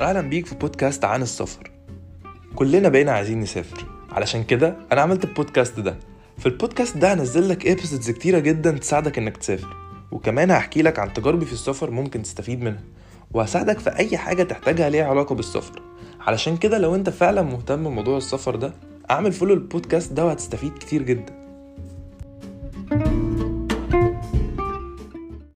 أهلا بيك في بودكاست عن السفر. كلنا بقينا عايزين نسافر. علشان كده أنا عملت البودكاست ده. في البودكاست ده هنزل لك episodes كتيرة جدا تساعدك إنك تسافر. وكمان هحكي لك عن تجاربي في السفر ممكن تستفيد منها. وهساعدك في أي حاجة تحتاجها ليها علاقة بالسفر. علشان كده لو أنت فعلا مهتم بموضوع السفر ده أعمل follow البودكاست ده وهتستفيد كتير جدا.